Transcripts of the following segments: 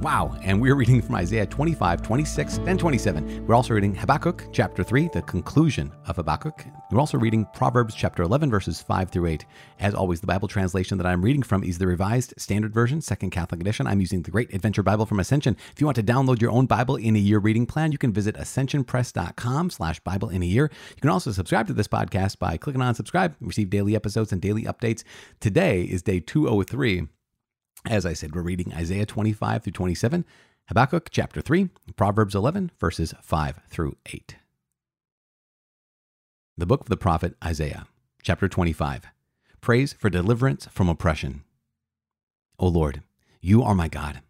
Wow. And we're reading from Isaiah 25, 26, and 27. We're also reading Habakkuk chapter 3, the conclusion of Habakkuk. We're also reading Proverbs chapter 11, verses 5 through 8. As always, the Bible translation that I'm reading from is the Revised Standard Version, Second Catholic Edition. I'm using the Great Adventure Bible from Ascension. If you want to download your own Bible in a year reading plan, you can visit ascensionpress.com slash Bible in a year. You can also subscribe to this podcast by clicking on subscribe, receive daily episodes and daily updates. Today is day 203 as I said, we're reading Isaiah 25 through 27, Habakkuk chapter 3, Proverbs 11, verses 5 through 8. The book of the prophet Isaiah, chapter 25 Praise for deliverance from oppression. O Lord, you are my God.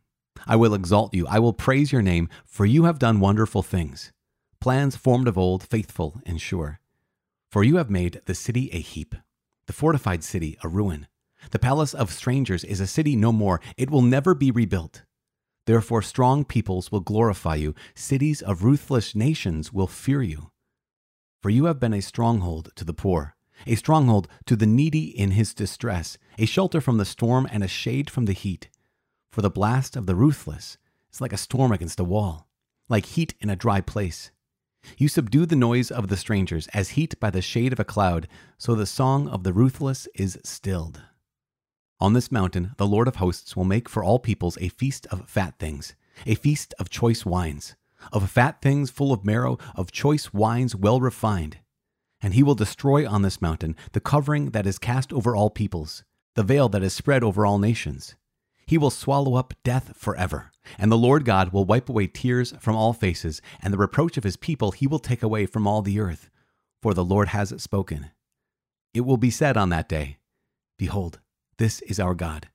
I will exalt you. I will praise your name, for you have done wonderful things, plans formed of old, faithful and sure. For you have made the city a heap, the fortified city a ruin. The palace of strangers is a city no more. It will never be rebuilt. Therefore, strong peoples will glorify you. Cities of ruthless nations will fear you. For you have been a stronghold to the poor, a stronghold to the needy in his distress, a shelter from the storm and a shade from the heat. For the blast of the ruthless is like a storm against a wall, like heat in a dry place. You subdue the noise of the strangers as heat by the shade of a cloud, so the song of the ruthless is stilled. On this mountain, the Lord of hosts will make for all peoples a feast of fat things, a feast of choice wines, of fat things full of marrow, of choice wines well refined. And he will destroy on this mountain the covering that is cast over all peoples, the veil that is spread over all nations. He will swallow up death forever, and the Lord God will wipe away tears from all faces, and the reproach of his people he will take away from all the earth. For the Lord has spoken. It will be said on that day, Behold, this is our God.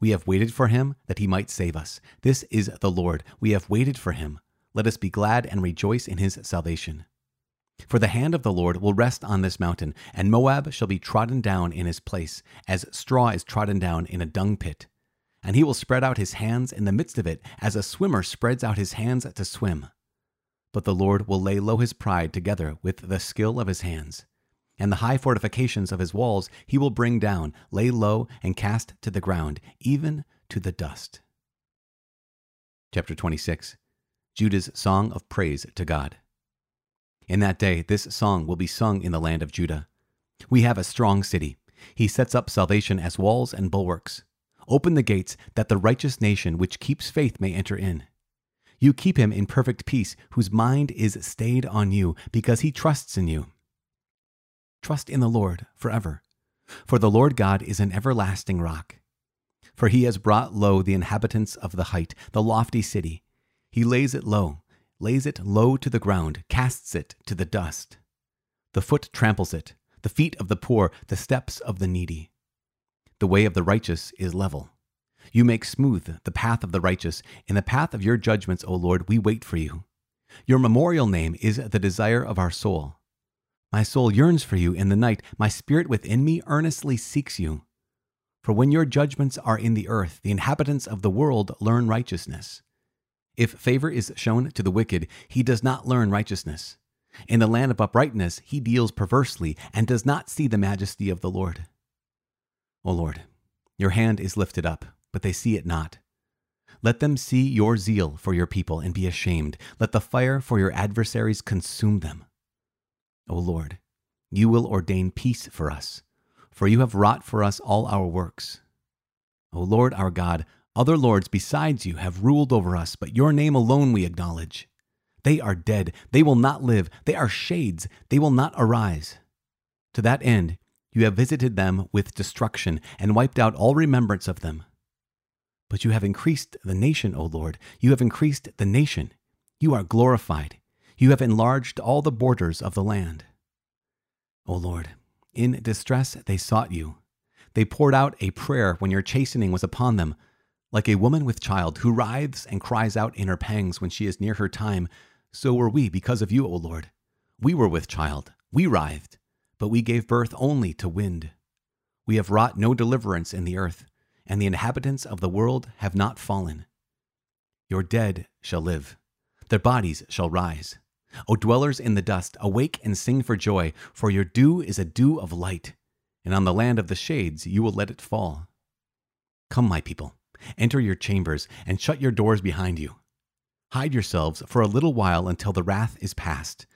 We have waited for him that he might save us. This is the Lord. We have waited for him. Let us be glad and rejoice in his salvation. For the hand of the Lord will rest on this mountain, and Moab shall be trodden down in his place, as straw is trodden down in a dung pit. And he will spread out his hands in the midst of it, as a swimmer spreads out his hands to swim. But the Lord will lay low his pride together with the skill of his hands and the high fortifications of his walls he will bring down, lay low, and cast to the ground, even to the dust. Chapter 26 Judah's Song of Praise to God. In that day, this song will be sung in the land of Judah. We have a strong city. He sets up salvation as walls and bulwarks. Open the gates that the righteous nation which keeps faith may enter in. You keep him in perfect peace, whose mind is stayed on you, because he trusts in you. Trust in the Lord forever. For the Lord God is an everlasting rock. For he has brought low the inhabitants of the height, the lofty city. He lays it low, lays it low to the ground, casts it to the dust. The foot tramples it, the feet of the poor, the steps of the needy. The way of the righteous is level. You make smooth the path of the righteous. In the path of your judgments, O Lord, we wait for you. Your memorial name is the desire of our soul. My soul yearns for you in the night. My spirit within me earnestly seeks you. For when your judgments are in the earth, the inhabitants of the world learn righteousness. If favor is shown to the wicked, he does not learn righteousness. In the land of uprightness, he deals perversely and does not see the majesty of the Lord. O Lord, your hand is lifted up, but they see it not. Let them see your zeal for your people and be ashamed. Let the fire for your adversaries consume them. O Lord, you will ordain peace for us, for you have wrought for us all our works. O Lord our God, other lords besides you have ruled over us, but your name alone we acknowledge. They are dead, they will not live, they are shades, they will not arise. To that end, you have visited them with destruction and wiped out all remembrance of them. But you have increased the nation, O Lord, you have increased the nation. You are glorified. You have enlarged all the borders of the land. O Lord, in distress they sought you. They poured out a prayer when your chastening was upon them. Like a woman with child who writhes and cries out in her pangs when she is near her time, so were we because of you, O Lord. We were with child, we writhed, but we gave birth only to wind. We have wrought no deliverance in the earth. and the inhabitants of the world have not fallen. Your dead shall live, their bodies shall rise. O dwellers in the dust, awake and sing for joy, for your dew is a dew of light, and on the land of the shades you will let it fall. Come, my people, enter your chambers, and shut your doors behind you. Hide yourselves for a little while until the wrath is past.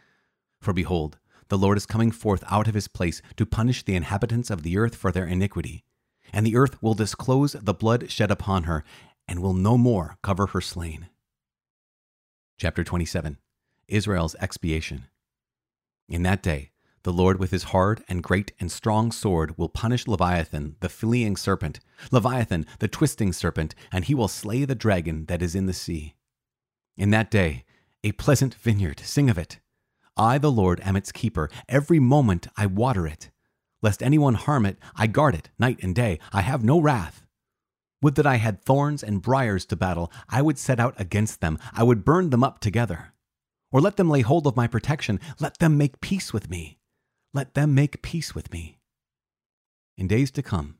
For behold, the Lord is coming forth out of his place to punish the inhabitants of the earth for their iniquity. And the earth will disclose the blood shed upon her, and will no more cover her slain. Chapter 27 Israel's expiation. In that day, the Lord with his hard and great and strong sword will punish Leviathan, the fleeing serpent, Leviathan, the twisting serpent, and he will slay the dragon that is in the sea. In that day, a pleasant vineyard, sing of it. I, the Lord, am its keeper. Every moment I water it. Lest anyone harm it, I guard it night and day. I have no wrath. Would that I had thorns and briers to battle. I would set out against them. I would burn them up together. Or let them lay hold of my protection. Let them make peace with me. Let them make peace with me. In days to come,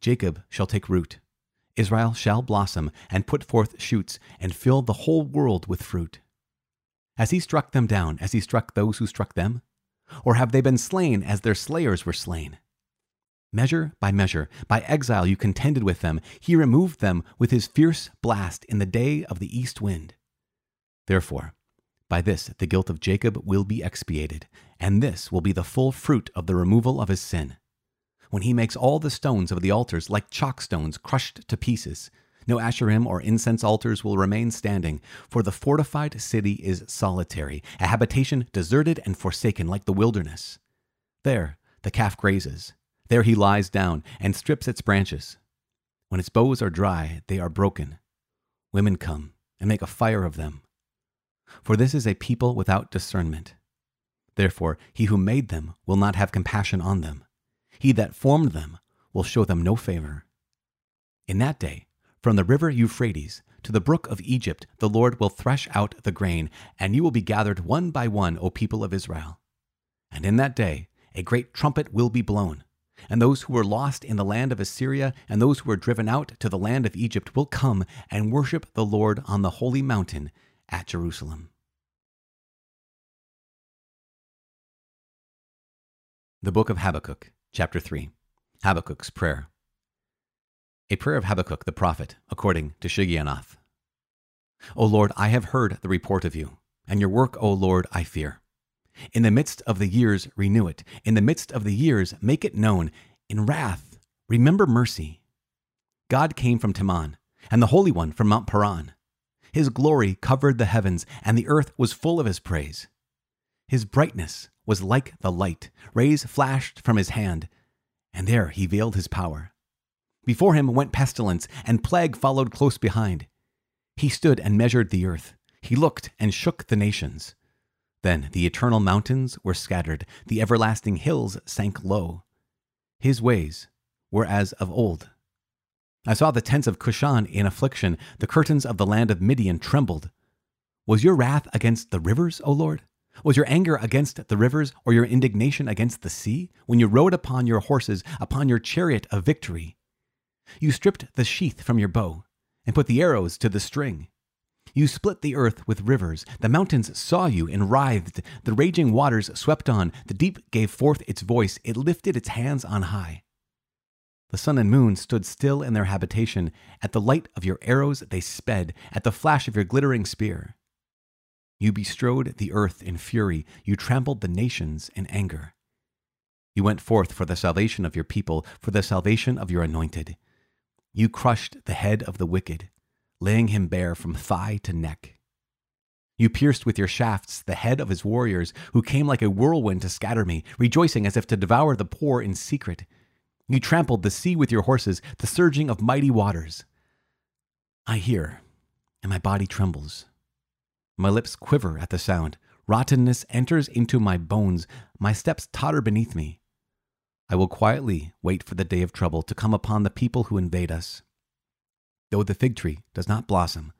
Jacob shall take root. Israel shall blossom and put forth shoots and fill the whole world with fruit. Has he struck them down as he struck those who struck them? Or have they been slain as their slayers were slain? Measure by measure, by exile you contended with them. He removed them with his fierce blast in the day of the east wind. Therefore, by this the guilt of Jacob will be expiated, and this will be the full fruit of the removal of his sin. When he makes all the stones of the altars like chalk stones crushed to pieces, no asherim or incense altars will remain standing, for the fortified city is solitary, a habitation deserted and forsaken like the wilderness. There the calf grazes. There he lies down and strips its branches. When its boughs are dry, they are broken. Women come and make a fire of them. For this is a people without discernment. Therefore, he who made them will not have compassion on them. He that formed them will show them no favor. In that day, from the river Euphrates to the brook of Egypt, the Lord will thresh out the grain, and you will be gathered one by one, O people of Israel. And in that day, a great trumpet will be blown. And those who were lost in the land of Assyria and those who were driven out to the land of Egypt will come and worship the Lord on the holy mountain at Jerusalem. The Book of Habakkuk, Chapter 3 Habakkuk's Prayer. A prayer of Habakkuk the prophet, according to Shigionoth. O Lord, I have heard the report of you, and your work, O Lord, I fear. In the midst of the years, renew it. In the midst of the years, make it known. In wrath, remember mercy. God came from Teman, and the Holy One from Mount Paran. His glory covered the heavens, and the earth was full of his praise. His brightness was like the light. Rays flashed from his hand, and there he veiled his power. Before him went pestilence, and plague followed close behind. He stood and measured the earth. He looked and shook the nations. Then the eternal mountains were scattered, the everlasting hills sank low. His ways were as of old, I saw the tents of Cushan in affliction, the curtains of the land of Midian trembled. Was your wrath against the rivers, O Lord? Was your anger against the rivers, or your indignation against the sea, when you rode upon your horses, upon your chariot of victory? You stripped the sheath from your bow, and put the arrows to the string. You split the earth with rivers. The mountains saw you and writhed. The raging waters swept on. The deep gave forth its voice. It lifted its hands on high. The sun and moon stood still in their habitation. At the light of your arrows they sped, at the flash of your glittering spear. You bestrode the earth in fury, you trampled the nations in anger. You went forth for the salvation of your people, for the salvation of your anointed. You crushed the head of the wicked, laying him bare from thigh to neck. You pierced with your shafts the head of his warriors, who came like a whirlwind to scatter me, rejoicing as if to devour the poor in secret. You trampled the sea with your horses, the surging of mighty waters. I hear, and my body trembles. My lips quiver at the sound. Rottenness enters into my bones. My steps totter beneath me. I will quietly wait for the day of trouble to come upon the people who invade us. Though the fig tree does not blossom,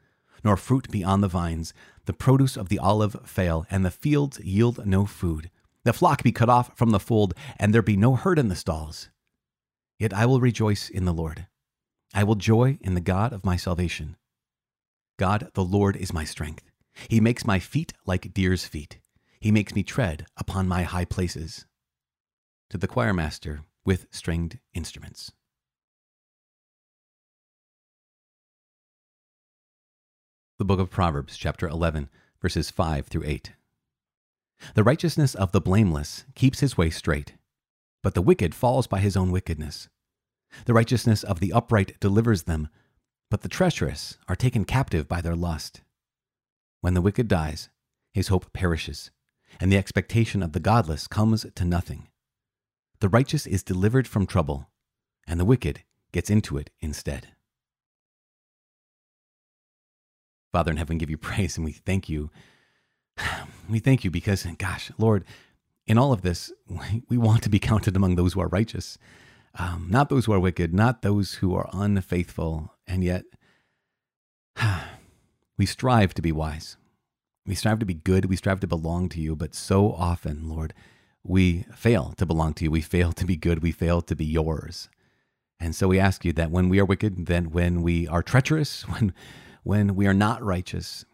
nor fruit be on the vines, the produce of the olive fail, and the fields yield no food, the flock be cut off from the fold, and there be no herd in the stalls. Yet I will rejoice in the Lord. I will joy in the God of my salvation. God, the Lord, is my strength. He makes my feet like deer's feet. He makes me tread upon my high places. To the choir master with stringed instruments. The book of Proverbs, chapter 11, verses 5 through 8. The righteousness of the blameless keeps his way straight, but the wicked falls by his own wickedness. The righteousness of the upright delivers them, but the treacherous are taken captive by their lust. When the wicked dies, his hope perishes, and the expectation of the godless comes to nothing. The righteous is delivered from trouble, and the wicked gets into it instead. Father in heaven, give you praise and we thank you. We thank you because, gosh, Lord, in all of this, we want to be counted among those who are righteous, um, not those who are wicked, not those who are unfaithful. And yet, we strive to be wise. We strive to be good. We strive to belong to you. But so often, Lord, we fail to belong to you. We fail to be good. We fail to be yours. And so we ask you that when we are wicked, then when we are treacherous, when when we are not righteous,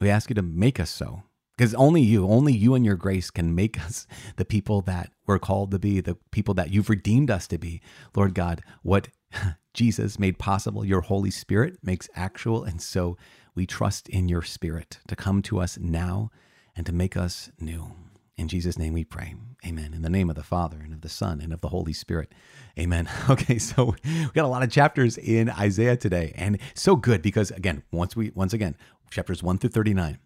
we ask you to make us so. Because only you, only you and your grace can make us the people that we're called to be, the people that you've redeemed us to be. Lord God, what Jesus made possible, your Holy Spirit makes actual. And so we trust in your Spirit to come to us now and to make us new. In Jesus' name we pray. Amen. In the name of the Father and of the Son and of the Holy Spirit. Amen. Okay, so we got a lot of chapters in Isaiah today, and so good because again, once we once again, chapters 1 through 39,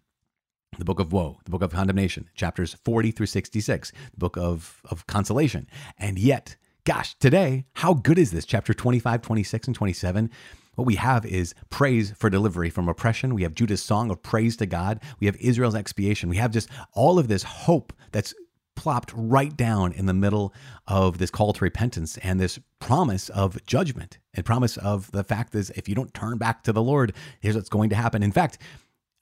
the book of woe, the book of condemnation, chapters 40 through 66, the book of, of consolation. And yet, gosh, today, how good is this? Chapter 25, 26, and 27 what we have is praise for delivery from oppression. We have Judah's song of praise to God. We have Israel's expiation. We have just all of this hope that's plopped right down in the middle of this call to repentance and this promise of judgment and promise of the fact is if you don't turn back to the Lord, here's what's going to happen. In fact,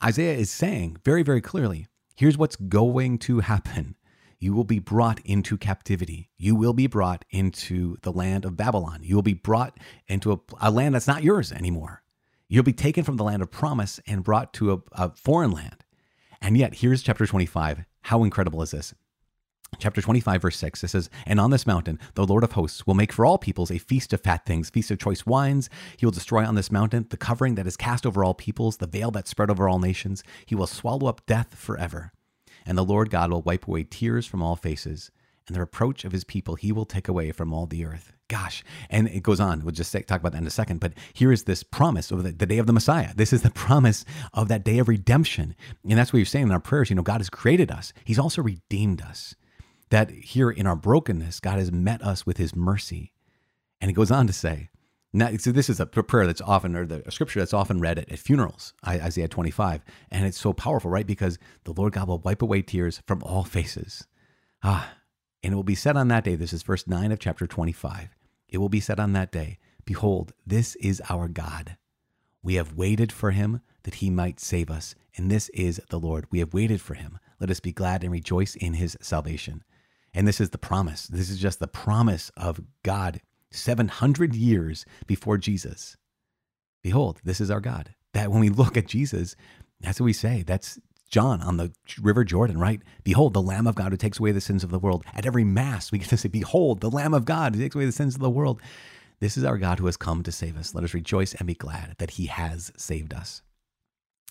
Isaiah is saying very, very clearly, here's what's going to happen you will be brought into captivity. You will be brought into the land of Babylon. You will be brought into a, a land that's not yours anymore. You'll be taken from the land of promise and brought to a, a foreign land. And yet, here's chapter 25. How incredible is this? Chapter 25, verse 6, it says, And on this mountain, the Lord of hosts will make for all peoples a feast of fat things, feast of choice wines. He will destroy on this mountain the covering that is cast over all peoples, the veil that spread over all nations. He will swallow up death forever. And the Lord God will wipe away tears from all faces, and the reproach of his people he will take away from all the earth. Gosh. And it goes on. We'll just talk about that in a second. But here is this promise of the, the day of the Messiah. This is the promise of that day of redemption. And that's what you're saying in our prayers. You know, God has created us, He's also redeemed us. That here in our brokenness, God has met us with His mercy. And He goes on to say, now, so this is a prayer that's often, or the scripture that's often read at, at, funerals, Isaiah 25. And it's so powerful, right? Because the Lord God will wipe away tears from all faces. Ah, and it will be said on that day, this is verse 9 of chapter 25. It will be said on that day, Behold, this is our God. We have waited for him that he might save us. And this is the Lord. We have waited for him. Let us be glad and rejoice in his salvation. And this is the promise. This is just the promise of God 700 years before Jesus. Behold, this is our God. That when we look at Jesus, that's what we say. That's John on the River Jordan, right? Behold, the Lamb of God who takes away the sins of the world. At every Mass, we get to say, Behold, the Lamb of God who takes away the sins of the world. This is our God who has come to save us. Let us rejoice and be glad that he has saved us.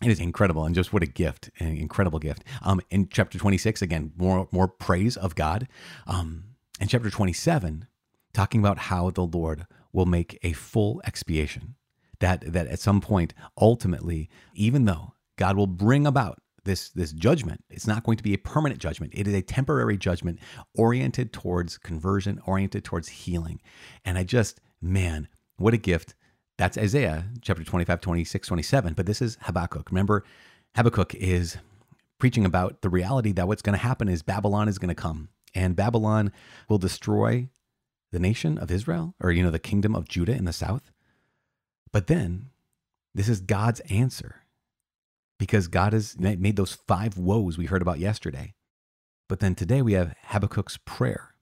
It is incredible, and just what a gift, an incredible gift. Um, in chapter 26, again, more, more praise of God. Um, in chapter 27, talking about how the Lord will make a full expiation. That, that at some point, ultimately, even though God will bring about this, this judgment, it's not going to be a permanent judgment. It is a temporary judgment oriented towards conversion, oriented towards healing. And I just, man, what a gift. That's Isaiah chapter 25, 26, 27. But this is Habakkuk. Remember, Habakkuk is preaching about the reality that what's going to happen is Babylon is going to come and Babylon will destroy the nation of Israel or, you know, the kingdom of Judah in the south. But then this is God's answer because God has made those five woes we heard about yesterday. But then today we have Habakkuk's prayer.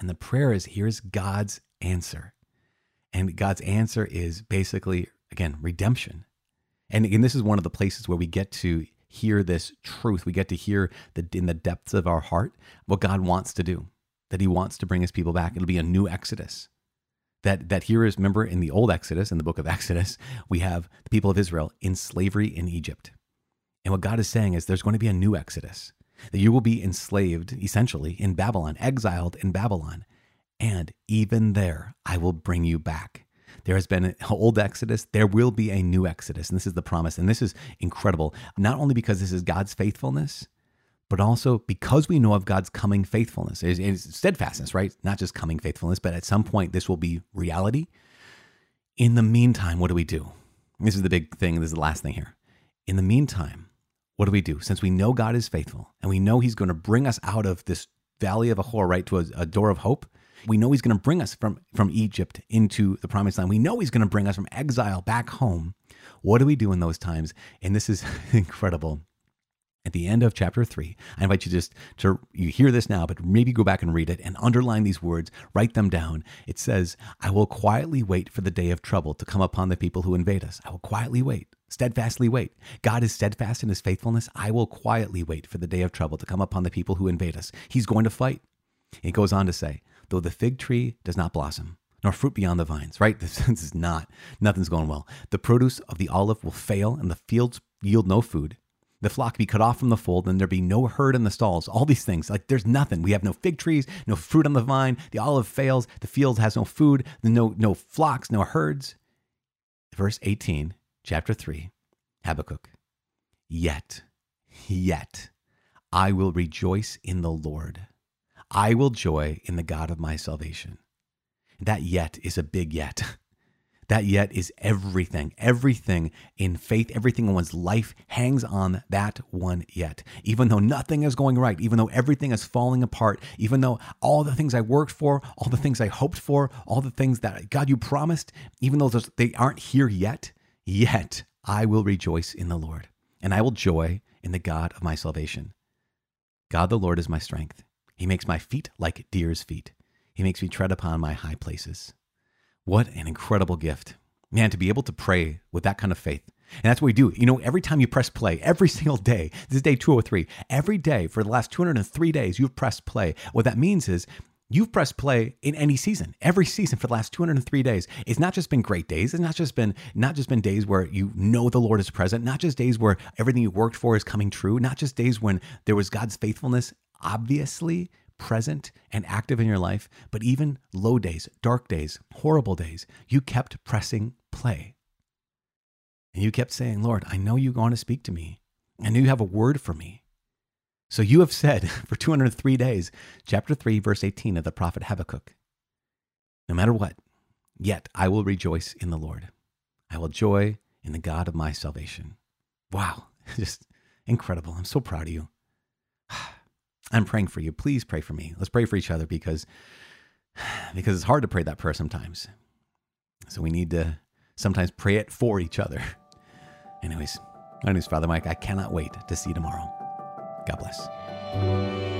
And the prayer is here's God's answer. And God's answer is basically, again, redemption. And again, this is one of the places where we get to hear this truth. We get to hear that in the depths of our heart what God wants to do, that He wants to bring His people back. It'll be a new Exodus. That, that here is, remember, in the old Exodus, in the book of Exodus, we have the people of Israel in slavery in Egypt. And what God is saying is there's going to be a new Exodus, that you will be enslaved, essentially, in Babylon, exiled in Babylon. And even there, I will bring you back. There has been an old Exodus. There will be a new Exodus. And this is the promise. And this is incredible, not only because this is God's faithfulness, but also because we know of God's coming faithfulness. It's, steadfastness, right? Not just coming faithfulness, but at some point this will be reality. In the meantime, what do we do? This is the big thing. This is the last thing here. In the meantime, what do we do? Since we know God is faithful and we know He's going to bring us out of this valley of Achor, right, to a, a door of hope, we know he's going to bring us from, from Egypt into the promised land. We know he's going to bring us from exile back home. What do we do in those times? And this is incredible. At the end of chapter three, I invite you just to, you hear this now, but maybe go back and read it and underline these words, write them down. It says, I will quietly wait for the day of trouble to come upon the people who invade us. I will quietly wait, steadfastly wait. God is steadfast in his faithfulness. I will quietly wait for the day of trouble to come upon the people who invade us. He's going to fight. He goes on to say, though the fig tree does not blossom, nor fruit beyond the vines, right? This, is not, nothing's going well. The produce of the olive will fail, and the fields yield no food. The flock be cut off from the fold, and there be no herd in the stalls. All these things, like there's nothing. We have no fig trees, no fruit on the vine. The olive fails. The field has no food. No, no flocks, no herds. Verse 18, chapter 3, Habakkuk. Yet, yet, I will rejoice in the Lord. I will joy in the God of my salvation. That yet is a big yet. That yet is everything. Everything in faith, everything in one's life hangs on that one yet. Even though nothing is going right, even though everything is falling apart, even though all the things I worked for, all the things I hoped for, all the things that God you promised, even though they aren't here yet, yet I will rejoice in the Lord and I will joy in the God of my salvation. God the Lord is my strength. He makes my feet like deer's feet. He makes me tread upon my high places. What an incredible gift. Man, to be able to pray with that kind of faith. And that's what we do. You know, every time you press play, every single day, this is day 203, every day for the last 203 days, you've pressed play. What that means is you've pressed play in any season every season for the last 203 days it's not just been great days it's not just been not just been days where you know the lord is present not just days where everything you worked for is coming true not just days when there was god's faithfulness obviously present and active in your life, but even low days, dark days, horrible days, you kept pressing play. And you kept saying, Lord, I know you want to speak to me. I know you have a word for me. So you have said for 203 days, chapter 3, verse 18 of the prophet Habakkuk, no matter what, yet I will rejoice in the Lord. I will joy in the God of my salvation. Wow, just incredible. I'm so proud of you. I'm praying for you. Please pray for me. Let's pray for each other because because it's hard to pray that prayer sometimes. So we need to sometimes pray it for each other. Anyways, my name is Father Mike. I cannot wait to see you tomorrow. God bless.